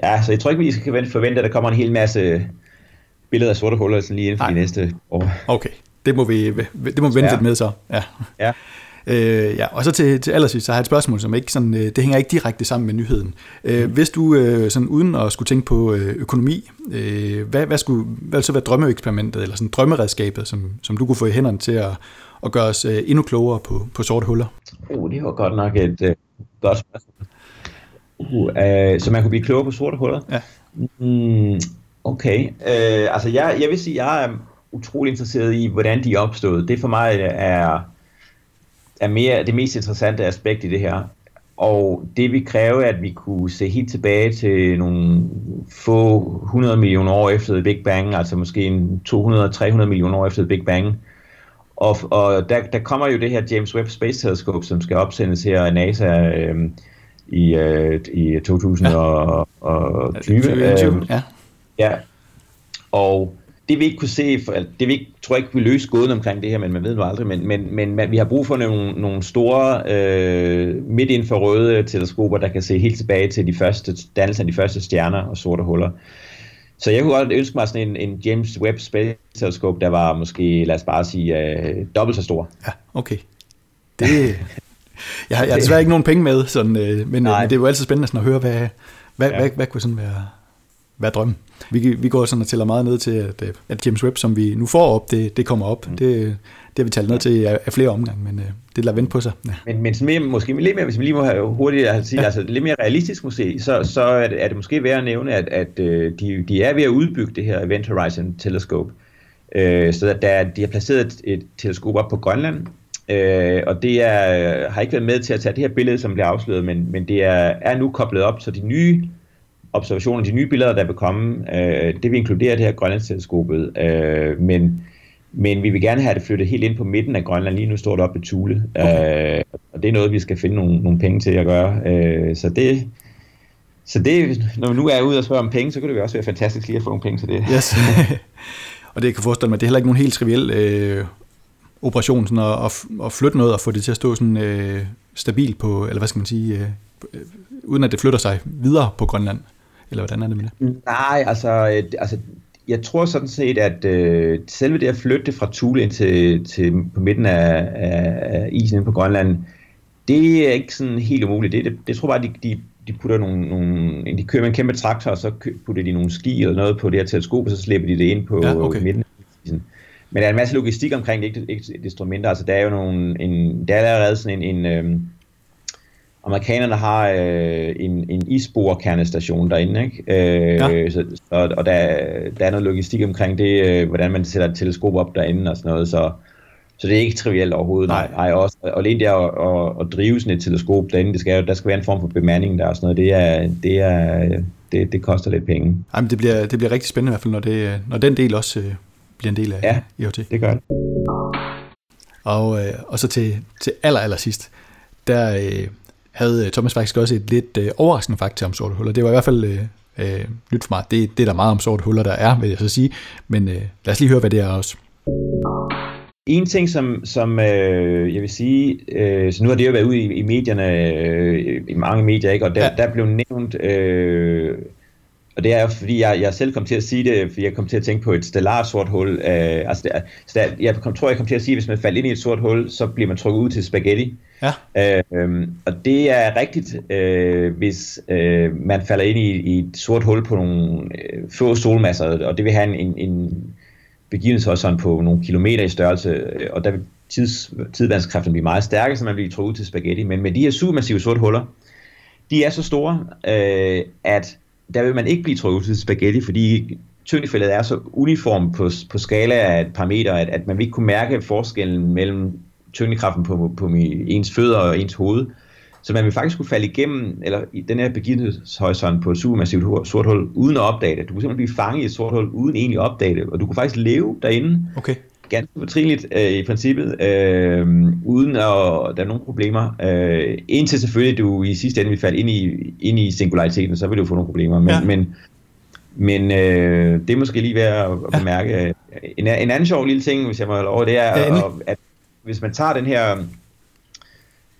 ja, så jeg tror ikke, vi skal forvente, at der kommer en hel masse billeder af sorte huller sådan lige inden for de næste år. Okay, det må vi, det må vi vente ja. lidt med så. Ja. ja. Øh, ja, og så til, til allersidst, så har jeg et spørgsmål, som ikke sådan, øh, det hænger ikke direkte sammen med nyheden. Øh, mm. Hvis du, øh, sådan uden at skulle tænke på øh, økonomi, øh, hvad, hvad, skulle, hvad vil så være drømmeeksperimentet, eller sådan drømmeredskabet, som, som du kunne få i hænderne til at, at gøre os øh, endnu klogere på, på sorte huller? Uh, det var godt nok et øh, godt spørgsmål. Uh, øh, så man kunne blive klogere på sorte huller? Ja. Mm, okay. Øh, altså, jeg, jeg vil sige, jeg er utrolig interesseret i, hvordan de er opstået. Det for mig er er mere det mest interessante aspekt i det her. Og det vi kræve, at vi kunne se helt tilbage til nogle få 100 millioner år efter The Big Bang, altså måske en 200-300 millioner år efter The Big Bang. Og, og der, der kommer jo det her James Webb Space Telescope, som skal opsendes her af NASA øh, i, øh, i 2020. Ja. Øh, ja ja. Og det vi ikke kunne se, for, det vi ikke, tror jeg ikke, vi løse gåden omkring det her, men man ved nu aldrig, men, men, men, vi har brug for nogle, nogle store øh, midt røde teleskoper, der kan se helt tilbage til de første, dannelsen af de første stjerner og sorte huller. Så jeg kunne godt ønske mig sådan en, en James Webb Space Telescope, der var måske, lad os bare sige, øh, dobbelt så stor. Ja, okay. Det, jeg, har, jeg har desværre ikke nogen penge med, sådan, øh, men, men det er jo altid spændende sådan at høre, hvad, hvad, ja. hvad, hvad kunne sådan være, være drømmen? Vi, vi går sådan og tæller meget ned til, at, øh, at James Webb, som vi nu får op, det, det kommer op. Mm. Det, det har vi talt ned til af, af flere omgange, men uh, det lader vente på sig. Ja. Men, men mere, måske lidt mere, hvis vi lige må have hurtigt at sige, ja. altså lidt mere realistisk måske, så, så er, det, er det måske værd at nævne, at, at uh, de, de er ved at udbygge det her Event Horizon Telescope. Uh, så der, de har placeret et, et teleskop op på Grønland, uh, og det er, har ikke været med til at tage det her billede, som bliver afsløret, men, men det er, er nu koblet op, så de nye observationer, de nye billeder, der vil komme, øh, det vil inkludere det her Grønlandsteleskopet, øh, men, men vi vil gerne have det flyttet helt ind på midten af Grønland. Lige nu står det op i Thule, okay. øh, og det er noget, vi skal finde nogle, nogle penge til at gøre. Øh, så det, så det, når vi nu er ude og spørge om penge, så kunne det også være fantastisk lige at få nogle penge til det. Yes. <laughs> og det jeg kan forestille mig, det er heller ikke nogen helt triviel øh, operation sådan at, at, at flytte noget og få det til at stå sådan øh, stabilt på, eller hvad skal man sige, øh, uden at det flytter sig videre på Grønland. Eller hvordan er det med det? Nej, altså, øh, altså jeg tror sådan set, at øh, selve det at flytte fra Thule ind til, til på midten af, af, af isen på Grønland, det er ikke sådan helt umuligt. Det, det, det tror bare, de, de de putter nogle, nogle, de kører med en kæmpe traktor, og så putter de nogle ski eller noget på det her teleskop, og så slipper de det ind på ja, okay. midten. Men der er en masse logistik omkring det, ikke, ikke desto mindre. Altså, der er jo nogle, en, der er allerede sådan en, en øhm, amerikanerne har øh, en, en isborkernestation derinde, ikke? Øh, ja. så, og, og der, der er noget logistik omkring det, øh, hvordan man sætter et teleskop op derinde og sådan noget, så, så det er ikke trivielt overhovedet. Nej. Nej også, og alene det at, at, at drive sådan et teleskop derinde, det skal, der skal være en form for bemanding der og sådan noget, det, er, det, er, det, det koster lidt penge. Jamen, det bliver, det bliver rigtig spændende i hvert fald, når, det, når den del også øh, bliver en del af ja, IoT. det gør det. Og, øh, og så til, til aller, aller sidst, der øh, havde Thomas faktisk også et lidt øh, overraskende fakta om sorte huller. Det var i hvert fald øh, øh, nyt for mig. Det, det er der meget om sorte huller, der er, vil jeg så sige. Men øh, lad os lige høre, hvad det er også. En ting, som, som øh, jeg vil sige, øh, så nu har det jo været ude i, i medierne, øh, i mange medier, ikke? og der, ja. der blev nævnt, øh, og det er jo fordi, jeg, jeg selv kom til at sige det, fordi jeg kom til at tænke på et stellar sort hul. Øh, altså der, der, jeg kom, tror, jeg kom til at sige, at hvis man falder ind i et sort hul, så bliver man trukket ud til spaghetti. Ja. Øh, og det er rigtigt, øh, hvis øh, man falder ind i, i et sort hul på nogle øh, få solmasser, og det vil have en, en, en begivenhedshorisont på nogle kilometer i størrelse, øh, og der vil tids, tidvandskræfterne blive meget stærke, så man bliver trukket til spaghetti. Men med de her supermassive sorte huller, de er så store, øh, at der vil man ikke blive trukket til spaghetti, fordi tyngdefeltet er så uniform på, på skala af et par meter, at, at man vil ikke kunne mærke forskellen mellem tyngdekraften på, på ens fødder og ens hoved. Så man vil faktisk kunne falde igennem, eller i den her begivenhedshorisont på et supermassivt sort hul, uden at opdage det. Du kunne simpelthen blive fanget i et sort hul, uden egentlig at opdage det, og du kunne faktisk leve derinde. Okay. Ganske fortrinligt øh, i princippet, øh, uden at der er nogen problemer. Øh, indtil selvfølgelig du i sidste ende vil falde ind i, ind i singulariteten, så vil du få nogle problemer. Men, ja. men, men øh, det er måske lige værd at, at bemærke. Ja. En, en anden sjov lille ting, hvis jeg må have lov, det er, ja, at, at hvis man tager den her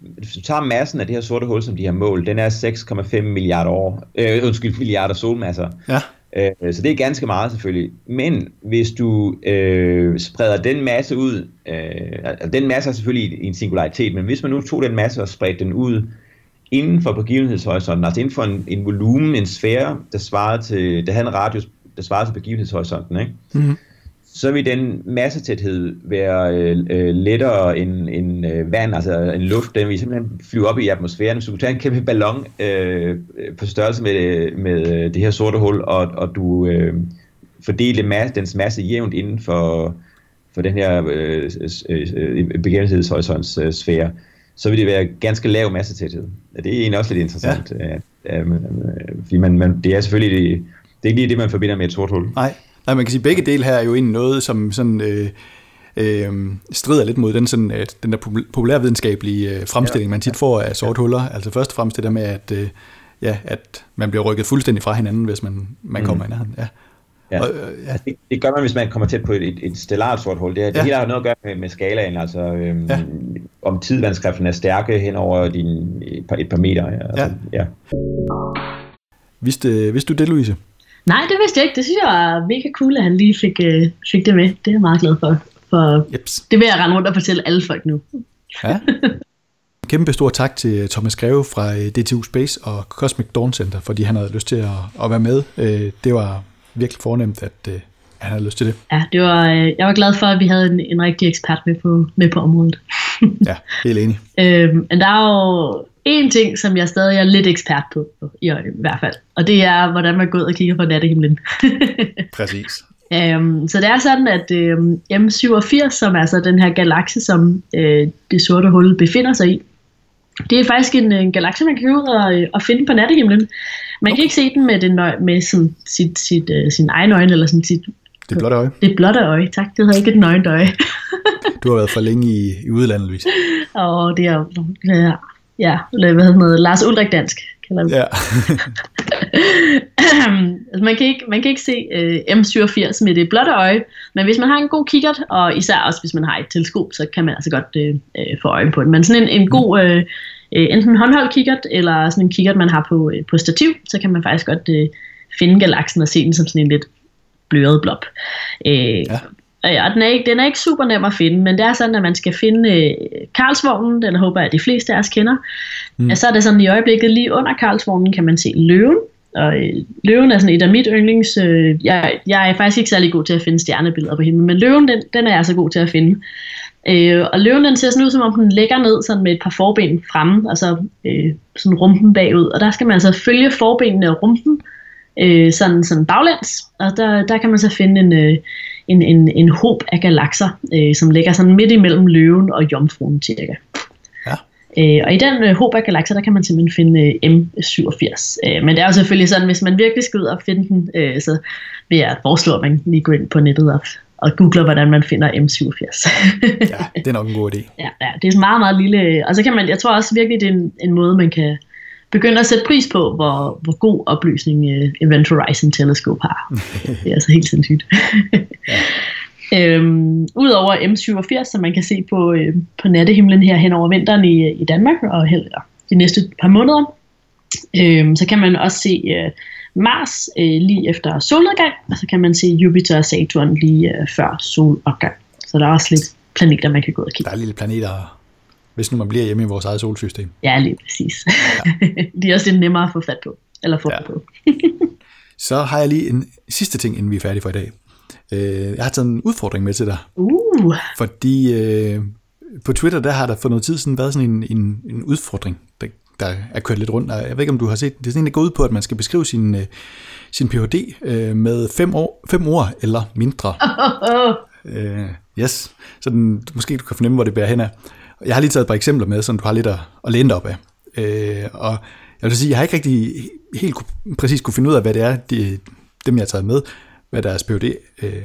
hvis du tager massen af det her sorte hul, som de har målt, den er 6,5 milliarder år, øh, undskyld, milliarder solmasser. Ja. Øh, så det er ganske meget selvfølgelig. Men hvis du øh, spreder den masse ud, øh, altså den masse er selvfølgelig en singularitet, men hvis man nu tog den masse og spredte den ud inden for begivenhedshorisonten, altså inden for en, en volumen, en sfære, der svarede til, der havde en radius, der svarede til begivenhedshorisonten, ikke? Mm-hmm så vil den massetæthed være øh, øh, lettere end, end øh, vand, altså en luft, den vil simpelthen flyve op i atmosfæren. Så du tager en kæmpe ballon øh, på størrelse med, med det her sorte hul, og, og du øh, fordeler masse, dens masse jævnt inden for, for den her øh, øh, begivenhedshorisonts øh, sfære, så vil det være ganske lav massetæthed. Det er egentlig også lidt interessant. Ja. Øh, øh, fordi man, man, det er selvfølgelig det, det er ikke lige det, man forbinder med et sort hul. Nej. Nej, man kan sige, begge dele her er jo egentlig noget, som sådan, øh, øh, strider lidt mod den, sådan, at den der populærvidenskabelige øh, fremstilling, ja. man tit får af sort huller. Altså først og fremmest det der med, at, øh, ja, at man bliver rykket fuldstændig fra hinanden, hvis man, man mm. kommer i nærheden. Ja. Ja. Og, øh, ja. Det, det gør man, hvis man kommer tæt på et, et, et stellart sort hul. Det, det ja. hele har noget at gøre med, med skalaen, altså øhm, ja. om tidvandskræfterne er stærke hen over din, et, par, et par meter. Ja. Altså, ja. ja. Vidste, vidste du det, Louise? Nej, det vidste jeg ikke. Det synes jeg var mega cool, at han lige fik, øh, fik det med. Det er jeg meget glad for. for Jeps. Det vil jeg rende rundt og fortælle alle folk nu. Ja. <laughs> Kæmpe stor tak til Thomas Greve fra øh, DTU Space og Cosmic Dawn Center, fordi han havde lyst til at, at være med. Øh, det var virkelig fornemt, at øh, han havde lyst til det. Ja, det var, jeg var glad for, at vi havde en, en rigtig ekspert med på, med på området. ja, helt enig. <laughs> øhm, men der er jo en ting, som jeg stadig er lidt ekspert på, i, i hvert fald. Og det er, hvordan man går ud og kigger på nattehimlen. <laughs> Præcis. Um, så det er sådan, at um, M87, som er så den her galakse, som uh, det sorte hul befinder sig i, det er faktisk en, en galakse, man kan gå ud og, og finde på nattehimlen. Man okay. kan ikke se den med, den, med sådan, sit, sit, uh, sin egen øjne, eller sådan sit... Det blotte øje. Det blotte øje, tak. Det hedder ikke et nøgent øje. du har været for længe i, i udlandet, Louise. <laughs> Åh, det er, det er ja, hvad hedder det, Lars Ulrik Dansk, kalder vi Ja. altså <laughs> man, kan ikke, man kan ikke se uh, M87 med det blotte øje, men hvis man har en god kikkert, og især også hvis man har et teleskop, så kan man altså godt uh, få øje på det. Men sådan en, en god, uh, uh, enten en håndholdt kikkert, eller sådan en kikkert, man har på, uh, på stativ, så kan man faktisk godt uh, finde galaksen og se den som sådan en lidt bløret blob. Uh, ja. Ja, den er, ikke, den er ikke super nem at finde, men det er sådan, at man skal finde øh, Karlsvognen, den håber jeg, at de fleste af os kender. Mm. Ja, så er det sådan, i øjeblikket lige under Karlsvognen kan man se løven, og øh, løven er sådan et af mit yndlings... Øh, jeg, jeg er faktisk ikke særlig god til at finde stjernebilleder på himlen, men løven, den, den er jeg så god til at finde. Øh, og løven den ser sådan ud, som om den ligger ned sådan med et par forben fremme, altså øh, sådan rumpen bagud. Og der skal man altså følge forbenene og rumpen, øh, sådan, sådan baglæns. Og der, der kan man så finde en, øh, en, en, en håb af galakser, øh, som ligger sådan midt imellem løven og jomfruen cirka. Øh, og i den øh, håb af galakser, der kan man simpelthen finde øh, M87. Øh, men det er jo selvfølgelig sådan, hvis man virkelig skal ud og finde den, øh, så vil jeg foreslå, at man lige går ind på nettet og, og googler, hvordan man finder M87. ja, det er nok en god idé. <laughs> Ja, ja, det er meget, meget lille. Og så kan man, jeg tror også virkelig, det er en, en måde, man kan begynde at sætte pris på, hvor, hvor god oplysning uh, Event Horizon Telescope har. <laughs> det er altså helt sindssygt. ja. <laughs> Øhm, Udover M87, som man kan se på, øh, på nattehimlen her hen over vinteren i, i Danmark, og heller de næste par måneder, øhm, så kan man også se øh, Mars øh, lige efter solnedgang, og så kan man se Jupiter og Saturn lige øh, før solopgang. Så der er også lidt planeter, man kan gå og kigge. Der er lille planeter, hvis nu man bliver hjemme i vores eget solsystem. Ja, lige præcis. Ja. <laughs> de er også lidt nemmere at få fat på. Eller få ja. på. <laughs> så har jeg lige en sidste ting, inden vi er færdige for i dag. Øh, jeg har taget en udfordring med til dig. Uh. Fordi øh, på Twitter, der har der for noget tid siden været sådan en, en, en udfordring, der, der er kørt lidt rundt. Jeg ved ikke, om du har set det. er sådan en, der går ud på, at man skal beskrive sin, øh, sin Ph.D. Øh, med fem, år, fem ord eller mindre. <laughs> øh, yes. Så den, måske du kan fornemme, hvor det bærer hen af. Jeg har lige taget et par eksempler med, som du har lidt at, at læne op af. Øh, og jeg vil sige, jeg har ikke rigtig helt præcis kunne finde ud af, hvad det er, de, dem jeg har taget med hvad deres PhD, øh,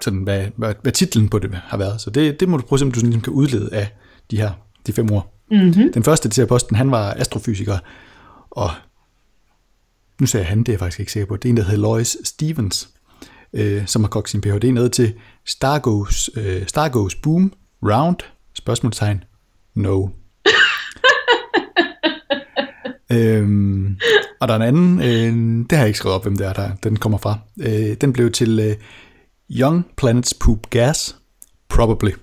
sådan hvad, hvad, hvad titlen på det har været. Så det, det må du prøve, om du sådan, ligesom kan udlede af de her de fem ord. Mm-hmm. Den første til posten, han var astrofysiker, og nu sagde jeg han, det er jeg faktisk ikke sikker på, det er en, der hedder Lois Stevens, øh, som har kogt sin Ph.D. ned til Star Goes, øh, Star Goes Boom Round, spørgsmålstegn, no. <laughs> øhm, og der er en anden, øh, det har jeg ikke skrevet op, hvem det er, der den kommer fra. Øh, den blev til øh, Young Planets Poop Gas, Probably. <laughs>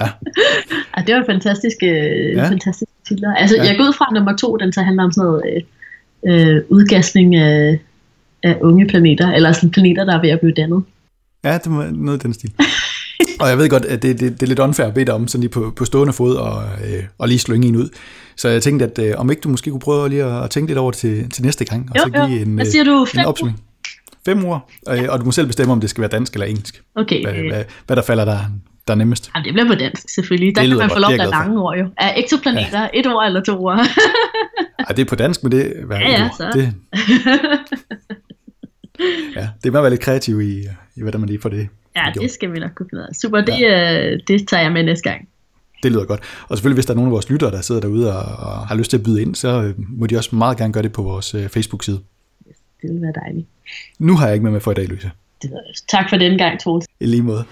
ja. ja. det var fantastisk, øh, ja. fantastisk titler. Altså, ja. jeg går ud fra nummer to, den så handler om sådan noget øh, øh, udgasning af, af unge planeter, eller sådan planeter, der er ved at blive dannet. Ja, det var noget i den stil. <laughs> Og jeg ved godt, at det, det, det er lidt unfair at bede dig om sådan lige på, på stående fod og, øh, og lige slynge en ud. Så jeg tænkte, at øh, om ikke du måske kunne prøve lige at, at tænke lidt over til, til næste gang. Og jo, så give en, hvad siger du? Fem en opsummering. Fem ord, og, og du må selv bestemme, om det skal være dansk eller engelsk. Okay. Hvad, hvad, hvad der falder der, der er nemmest. Jamen, det bliver på dansk selvfølgelig. Der kan man få lov til lange ord jo. Er eksoplaneter ja. et ord eller to ord? <laughs> Ej, det er på dansk, men det er ja, ja, så. Det, <laughs> ja, det må være lidt kreativ i, i hvordan man lige får det Ja, det skal vi nok kunne finde Super, det, ja. øh, det tager jeg med næste gang. Det lyder godt. Og selvfølgelig, hvis der er nogen af vores lyttere, der sidder derude og, og har lyst til at byde ind, så øh, må de også meget gerne gøre det på vores øh, Facebook-side. Yes, det vil være dejligt. Nu har jeg ikke med med for i dag, Louise. Det tak for den gang, Troels. I lige måde.